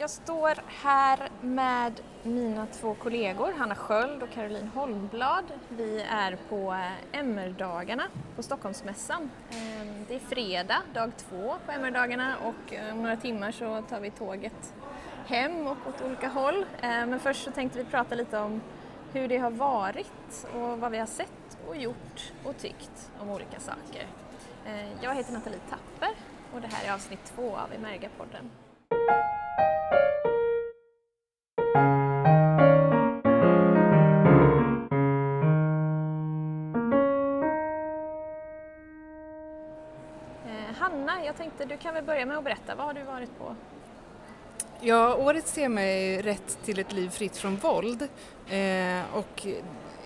Jag står här med mina två kollegor, Hanna Sköld och Caroline Holmblad. Vi är på eh, MR-dagarna på Stockholmsmässan. Ehm, det är fredag, dag två på MR-dagarna och eh, om några timmar så tar vi tåget hem och åt olika håll. Ehm, men först så tänkte vi prata lite om hur det har varit och vad vi har sett och gjort och tyckt om olika saker. Ehm, jag heter Nathalie Tapper och det här är avsnitt två av Emerga-podden. Eh, Hanna, jag tänkte du kan väl börja med att berätta, vad har du varit på? Ja, årets tema är Rätt till ett liv fritt från våld eh, och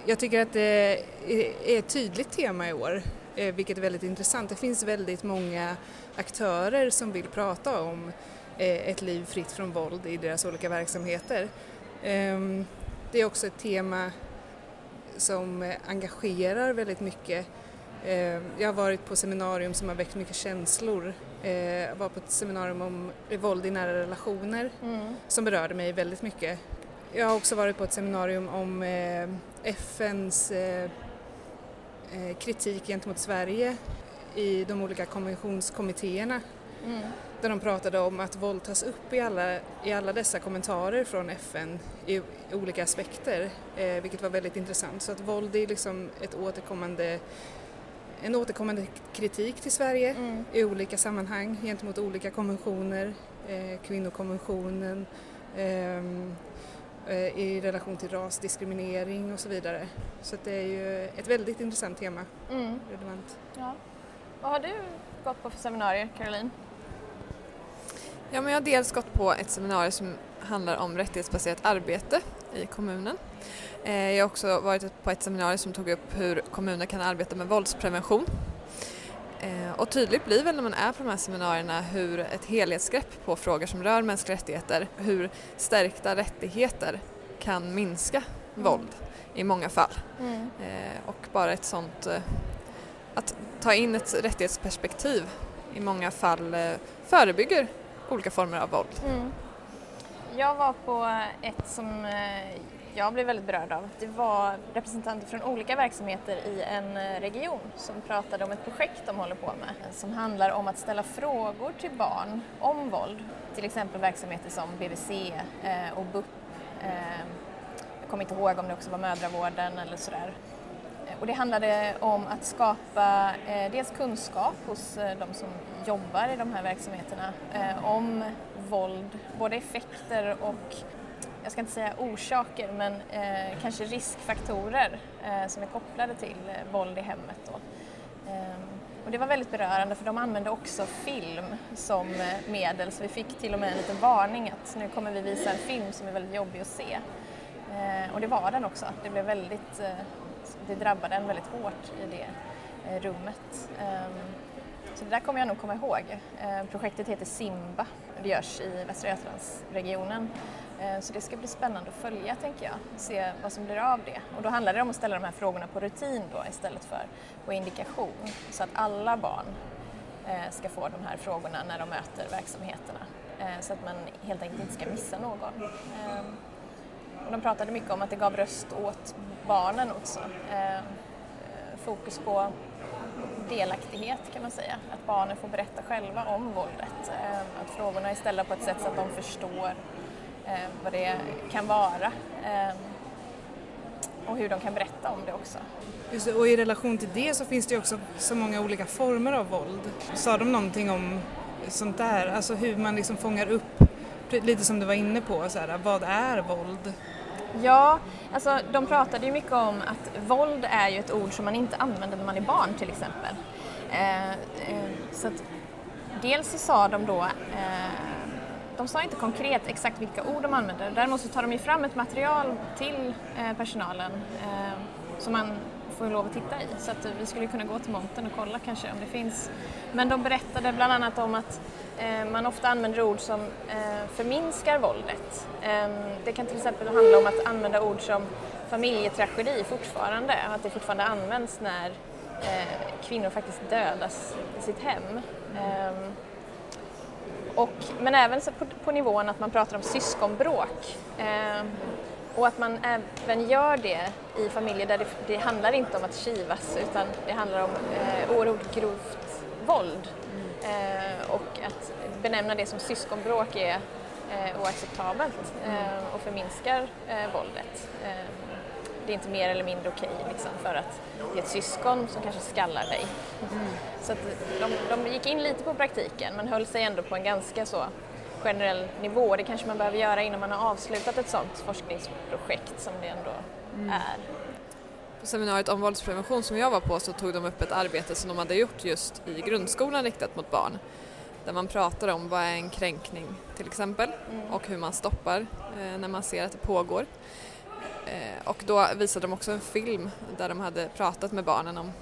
jag tycker att det är ett tydligt tema i år, vilket är väldigt intressant. Det finns väldigt många aktörer som vill prata om eh, ett liv fritt från våld i deras olika verksamheter. Eh, det är också ett tema som engagerar väldigt mycket Eh, jag har varit på seminarium som har väckt mycket känslor. Jag eh, var på ett seminarium om våld i nära relationer mm. som berörde mig väldigt mycket. Jag har också varit på ett seminarium om eh, FNs kritik gentemot Sverige i de olika konventionskommittéerna. Mm. Där de pratade om att våld tas upp i alla, i alla dessa kommentarer från FN i olika aspekter, vilket var väldigt intressant. Så att våld är liksom ett återkommande en återkommande kritik till Sverige mm. i olika sammanhang gentemot olika konventioner, eh, kvinnokonventionen, eh, i relation till rasdiskriminering och så vidare. Så det är ju ett väldigt intressant tema. Mm. Relevant. Ja. Vad har du gått på för seminarier, Caroline? Ja, men jag har dels gått på ett seminarium som handlar om rättighetsbaserat arbete i kommunen. Eh, jag har också varit på ett seminarium som tog upp hur kommuner kan arbeta med våldsprevention. Eh, och tydligt blir väl när man är på de här seminarierna hur ett helhetsgrepp på frågor som rör mänskliga rättigheter, hur stärkta rättigheter kan minska mm. våld i många fall. Mm. Eh, och bara ett sånt, att ta in ett rättighetsperspektiv i många fall förebygger olika former av våld. Mm. Jag var på ett som jag blev väldigt berörd av. Det var representanter från olika verksamheter i en eh, region som pratade om ett projekt de håller på med eh, som handlar om att ställa frågor till barn om våld. Till exempel verksamheter som BVC eh, och BUP. Jag kommer inte ihåg om det också var mödravården eller sådär. Och det handlade om att skapa dels kunskap hos de som jobbar i de här verksamheterna om våld, både effekter och jag ska inte säga orsaker, men eh, kanske riskfaktorer eh, som är kopplade till eh, våld i hemmet. Då. Ehm, och det var väldigt berörande för de använde också film som eh, medel så vi fick till och med en liten varning att nu kommer vi visa en film som är väldigt jobbig att se. Eh, och det var den också. Det, blev väldigt, eh, det drabbade en väldigt hårt i det eh, rummet. Ehm, så det där kommer jag nog komma ihåg. Ehm, projektet heter Simba. och Det görs i Västra Götalandsregionen. Eh, så det ska bli spännande att följa tänker jag, se vad som blir av det. Och då handlar det om att ställa de här frågorna på rutin då istället för på indikation så att alla barn eh, ska få de här frågorna när de möter verksamheterna eh, så att man helt enkelt inte ska missa någon. Ehm, och de pratade mycket om att det gav röst åt barnen också. Ehm, fokus på delaktighet kan man säga, att barnen får berätta själva om våldet. Ehm, att frågorna är ställda på ett sätt så att de förstår vad det kan vara eh, och hur de kan berätta om det också. Just och i relation till det så finns det ju också så många olika former av våld. Sa de någonting om sånt där, alltså hur man liksom fångar upp, lite som du var inne på, så här, vad är våld? Ja, alltså de pratade ju mycket om att våld är ju ett ord som man inte använder när man är barn till exempel. Eh, eh, så att, dels så sa de då eh, de sa inte konkret exakt vilka ord de använder. Däremot så tar de ju fram ett material till eh, personalen eh, som man får lov att titta i. Så att eh, vi skulle kunna gå till montern och kolla kanske om det finns. Men de berättade bland annat om att eh, man ofta använder ord som eh, förminskar våldet. Ehm, det kan till exempel handla om att använda ord som familjetragedi fortfarande, att det fortfarande används när eh, kvinnor faktiskt dödas i sitt hem. Ehm, och, men även på, på nivån att man pratar om syskonbråk. Eh, och att man även gör det i familjer där det, det handlar inte om att kivas utan det handlar om eh, oerhört grovt våld. Eh, och att benämna det som syskonbråk är eh, oacceptabelt eh, och förminskar eh, våldet. Det är inte mer eller mindre okej liksom, för att det är ett syskon som kanske skallar dig. Mm. Så de, de gick in lite på praktiken men höll sig ändå på en ganska så generell nivå. Det kanske man behöver göra innan man har avslutat ett sådant forskningsprojekt som det ändå mm. är. På seminariet om våldsprevention som jag var på så tog de upp ett arbete som de hade gjort just i grundskolan riktat mot barn. Där man pratar om vad är en kränkning till exempel mm. och hur man stoppar eh, när man ser att det pågår. Eh, och då visade de också en film där de hade pratat med barnen om,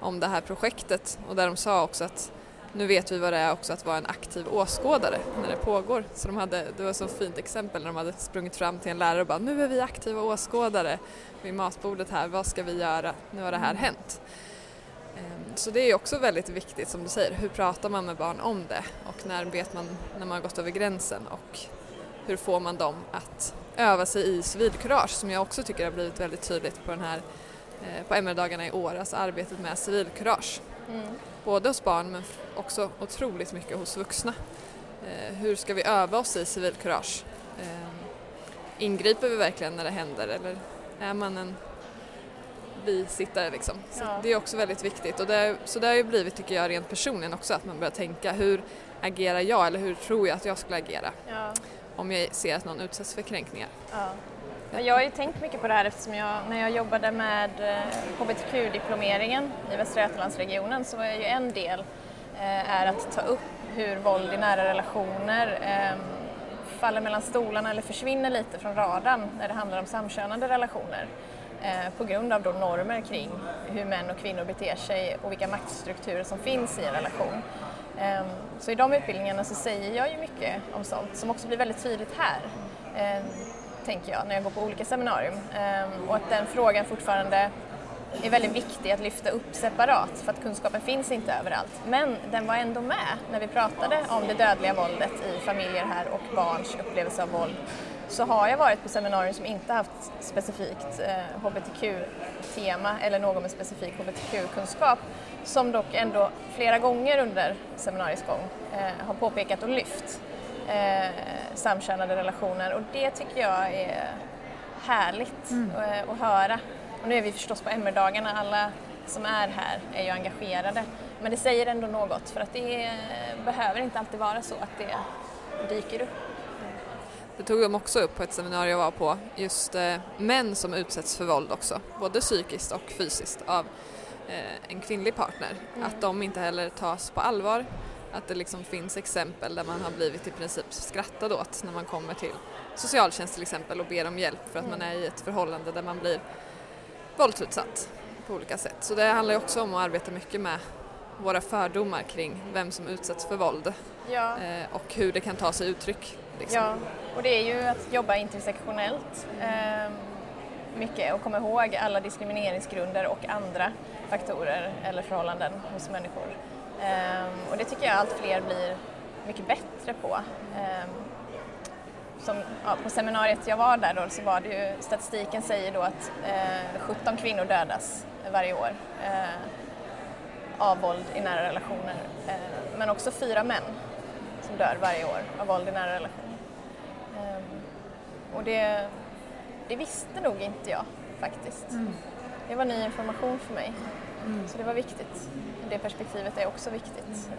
om det här projektet och där de sa också att nu vet vi vad det är också att vara en aktiv åskådare när det pågår. Så de hade, det var ett så fint exempel när de hade sprungit fram till en lärare och bara nu är vi aktiva åskådare vid matbordet här, vad ska vi göra? Nu har det här mm. hänt. Ehm, så det är också väldigt viktigt som du säger, hur pratar man med barn om det och när vet man när man har gått över gränsen och hur får man dem att öva sig i civilkurage som jag också tycker har blivit väldigt tydligt på den här eh, på MR-dagarna i år, alltså arbetet med civilkurage. Mm. Både hos barn men också otroligt mycket hos vuxna. Eh, hur ska vi öva oss i civilkurage? Eh, ingriper vi verkligen när det händer eller är man en bisittare liksom? Så ja. Det är också väldigt viktigt och det, så det har ju blivit tycker jag rent personligen också att man börjar tänka hur agerar jag eller hur tror jag att jag skulle agera? Ja. Om jag ser att någon utsätts för kränkningar. Ja. Jag har ju tänkt mycket på det här eftersom jag, när jag jobbade med eh, hbtq-diplomeringen i Västra Götalandsregionen så var ju en del eh, är att ta upp hur våld i nära relationer eh, faller mellan stolarna eller försvinner lite från radarn när det handlar om samkönade relationer eh, på grund av då normer kring hur män och kvinnor beter sig och vilka maktstrukturer som finns i en relation. Ehm, så i de utbildningarna så säger jag ju mycket om sånt som också blir väldigt tydligt här. Ehm, tänker jag, när jag går på olika seminarium. Ehm, och att den frågan fortfarande är väldigt viktig att lyfta upp separat för att kunskapen finns inte överallt. Men den var ändå med när vi pratade om det dödliga våldet i familjer här och barns upplevelse av våld. Så har jag varit på seminarier som inte haft specifikt eh, hbtq-tema eller någon med specifik hbtq-kunskap som dock ändå flera gånger under seminariets gång eh, har påpekat och lyft eh, samkönade relationer och det tycker jag är härligt mm. att, att höra. Och nu är vi förstås på MR-dagarna, alla som är här är ju engagerade. Men det säger ändå något för att det behöver inte alltid vara så att det dyker upp. Det tog de också upp på ett seminarium jag var på, just eh, män som utsätts för våld också, både psykiskt och fysiskt av eh, en kvinnlig partner. Mm. Att de inte heller tas på allvar att det liksom finns exempel där man har blivit i princip skrattad åt när man kommer till socialtjänst till exempel och ber om hjälp för att mm. man är i ett förhållande där man blir våldsutsatt på olika sätt. Så det handlar ju också om att arbeta mycket med våra fördomar kring vem som utsätts för våld ja. eh, och hur det kan ta sig uttryck. Liksom. Ja, och det är ju att jobba intersektionellt eh, mycket och komma ihåg alla diskrimineringsgrunder och andra faktorer eller förhållanden hos människor. Ehm, och det tycker jag allt fler blir mycket bättre på. Ehm, som, ja, på seminariet jag var där då så var det ju, statistiken säger då att eh, 17 kvinnor dödas varje år eh, av våld i nära relationer. Eh, men också fyra män som dör varje år av våld i nära relationer. Eh, och det, det visste nog inte jag faktiskt. Mm. Det var ny information för mig. Mm. Så det var viktigt det perspektivet är också viktigt.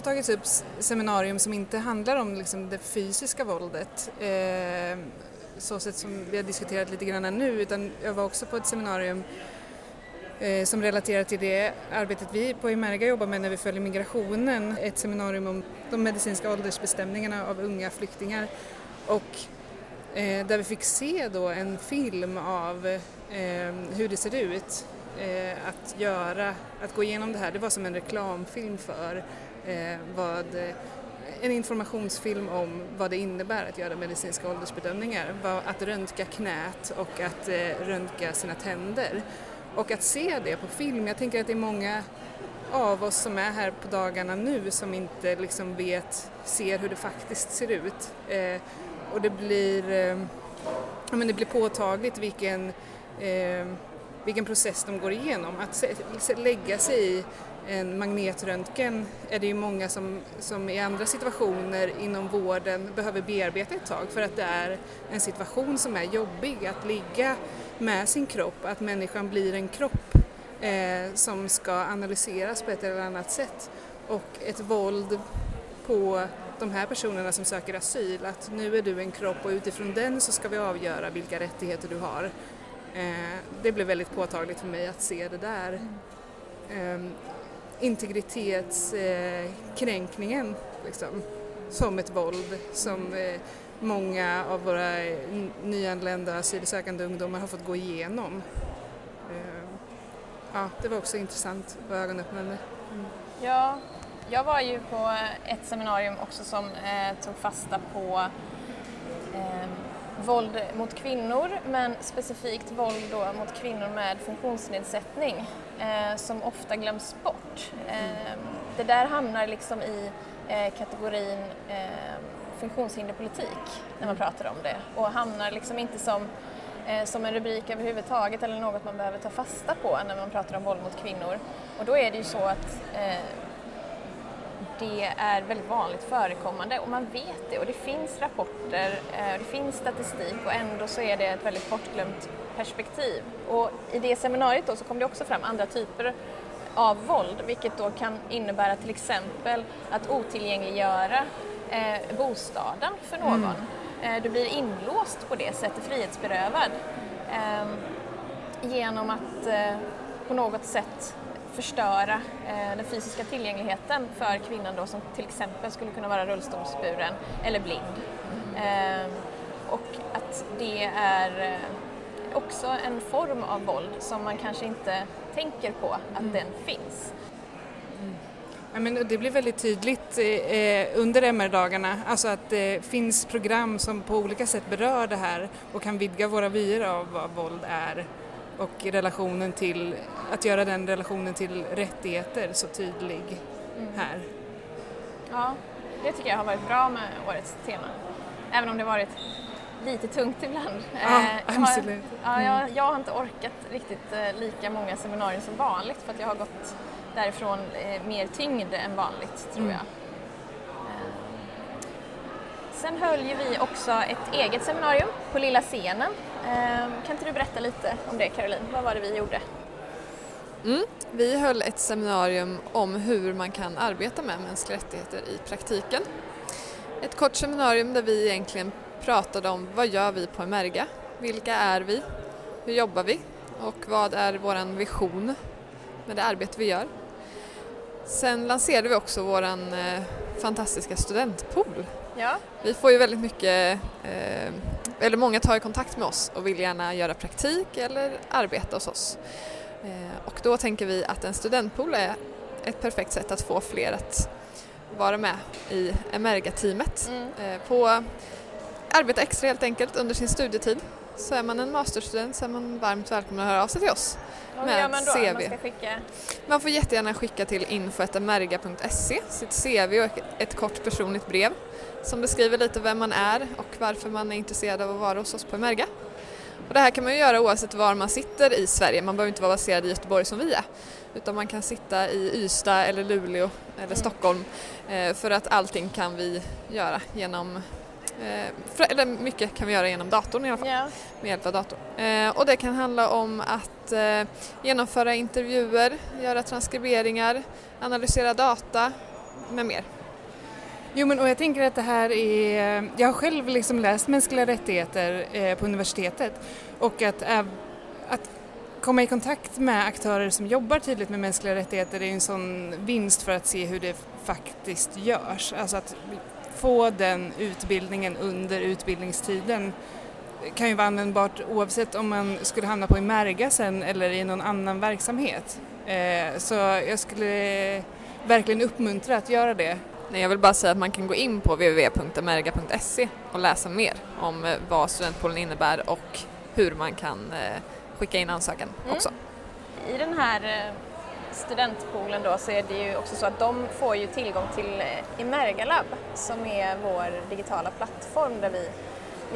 Också tagits upp seminarium som inte handlar om liksom det fysiska våldet eh, så sätt som vi har diskuterat lite grann nu utan jag var också på ett seminarium eh, som relaterar till det arbetet vi på Imerga jobbar med när vi följer migrationen. Ett seminarium om de medicinska åldersbestämningarna av unga flyktingar och eh, där vi fick se då en film av eh, hur det ser ut eh, att göra, att gå igenom det här. Det var som en reklamfilm för Eh, vad eh, en informationsfilm om vad det innebär att göra medicinska åldersbedömningar, att röntga knät och att eh, röntga sina tänder. Och att se det på film, jag tänker att det är många av oss som är här på dagarna nu som inte liksom vet, ser hur det faktiskt ser ut. Eh, och det blir, eh, men det blir påtagligt vilken, eh, vilken process de går igenom. Att lägga sig i en magnetröntgen är det ju många som, som i andra situationer inom vården behöver bearbeta ett tag för att det är en situation som är jobbig att ligga med sin kropp, att människan blir en kropp eh, som ska analyseras på ett eller annat sätt och ett våld på de här personerna som söker asyl, att nu är du en kropp och utifrån den så ska vi avgöra vilka rättigheter du har. Eh, det blev väldigt påtagligt för mig att se det där. Eh, integritetskränkningen liksom, som ett våld som eh, många av våra nyanlända asylsökande ungdomar har fått gå igenom. Eh, ja, det var också intressant och ögonöppnande. Mm. Ja, jag var ju på ett seminarium också som eh, tog fasta på eh, våld mot kvinnor men specifikt våld då mot kvinnor med funktionsnedsättning eh, som ofta glöms bort. Eh, det där hamnar liksom i eh, kategorin eh, funktionshinderpolitik när man pratar om det och hamnar liksom inte som, eh, som en rubrik överhuvudtaget eller något man behöver ta fasta på när man pratar om våld mot kvinnor. Och då är det ju så att eh, det är väldigt vanligt förekommande och man vet det och det finns rapporter och det finns statistik och ändå så är det ett väldigt bortglömt perspektiv. Och i det seminariet då så kom det också fram andra typer av våld, vilket då kan innebära till exempel att otillgängliggöra eh, bostaden för någon. Mm. Eh, du blir inlåst på det sättet, frihetsberövad, eh, genom att eh, på något sätt förstöra eh, den fysiska tillgängligheten för kvinnan då som till exempel skulle kunna vara rullstolsburen eller blind. Mm. och att det är eh, också en form av våld som man kanske inte tänker på att mm. den finns. Mm. Ja, men det blir väldigt tydligt eh, under MR-dagarna, alltså att det finns program som på olika sätt berör det här och kan vidga våra vyer av vad våld är och relationen till, att göra den relationen till rättigheter så tydlig mm. här. Ja, det tycker jag har varit bra med årets tema. Även om det varit lite tungt ibland. Ja, eh, absolut. Ja, jag, mm. jag, har inte orkat riktigt eh, lika många seminarier som vanligt för att jag har gått därifrån eh, mer tyngd än vanligt tror mm. jag. Sen höll ju vi också ett eget seminarium på lilla scenen. Ehm, kan inte du berätta lite om det Caroline? Vad var det vi gjorde? Mm. Vi höll ett seminarium om hur man kan arbeta med mänskliga rättigheter i praktiken. Ett kort seminarium där vi egentligen pratade om vad gör vi på Emerga? Vilka är vi? Hur jobbar vi? Och vad är vår vision med det arbete vi gör? Sen lanserade vi också vår eh, fantastiska studentpool. Ja. Vi får ju väldigt mycket, eh, eller många tar kontakt med oss och vill gärna göra praktik eller arbeta hos oss. Eh, och då tänker vi att en studentpool är ett perfekt sätt att få fler att vara med i Emerga-teamet. Mm. Eh, på arbeta extra helt enkelt under sin studietid. Så är man en masterstudent så är man varmt välkommen att höra av sig till oss. Och med hur gör man då? CV. Man, ska skicka... man får jättegärna skicka till info.emerga.se sitt CV och ett kort personligt brev som beskriver lite vem man är och varför man är intresserad av att vara hos oss på Emerga. Och det här kan man ju göra oavsett var man sitter i Sverige, man behöver inte vara baserad i Göteborg som vi är utan man kan sitta i Ystad eller Luleå eller. Stockholm eh, för att allting kan vi göra genom eller mycket kan vi göra genom datorn i alla fall, yeah. med hjälp av datorn. Eh, och det kan handla om att eh, genomföra intervjuer, göra transkriberingar, analysera data med mer. Jo men och jag tänker att det här är, jag har själv liksom läst mänskliga rättigheter eh, på universitetet och att, att komma i kontakt med aktörer som jobbar tydligt med mänskliga rättigheter är en sån vinst för att se hur det faktiskt görs. Alltså att få den utbildningen under utbildningstiden kan ju vara användbart oavsett om man skulle hamna på Imerga sen eller i någon annan verksamhet. Eh, så jag skulle verkligen uppmuntra att göra det. Nej, jag vill bara säga att man kan gå in på www.merga.se och läsa mer om eh, vad studentpoolen innebär och hur man kan eh, skicka in ansökan Mm. också. I den här studentpoolen då så är det ju också så att de får ju tillgång till eh, Emergalab som är vår digitala plattform där vi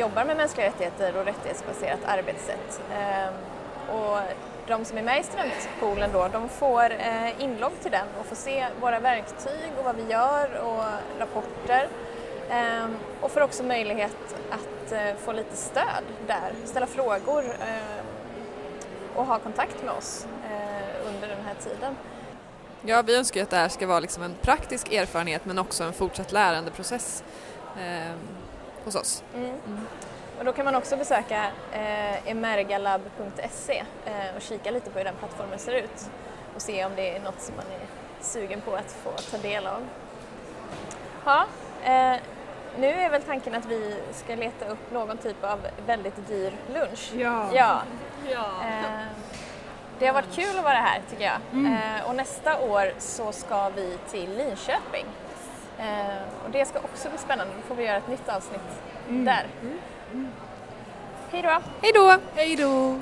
jobbar med mänskliga rättigheter och rättighetsbaserat arbetssätt. Ehm, och de som är med i studentpoolen då, de får eh, inlogg till den och får se våra verktyg och vad vi gör och rapporter. Ehm, och får också möjlighet att eh, få lite stöd där, ställa frågor ehm, och ha kontakt med oss här tiden. Ja, vi önskar ju att det här ska vara liksom en praktisk erfarenhet men också en fortsatt lärandeprocess eh, hos oss. Mm. Och då kan man också besöka eh, emergalab.se eh, och kika lite på hur den plattformen ser ut och se om det är något som man är sugen på att få ta del av. Ja, eh, nu är väl tanken att vi ska leta upp någon typ av väldigt dyr lunch. Ja. Ja. Eh, det har varit kul att vara här tycker jag. Eh, och nästa år så ska vi till Linköping. Eh, och det ska också bli spännande, då får vi göra ett nytt avsnitt där. Hej då! Hej då! Hej då!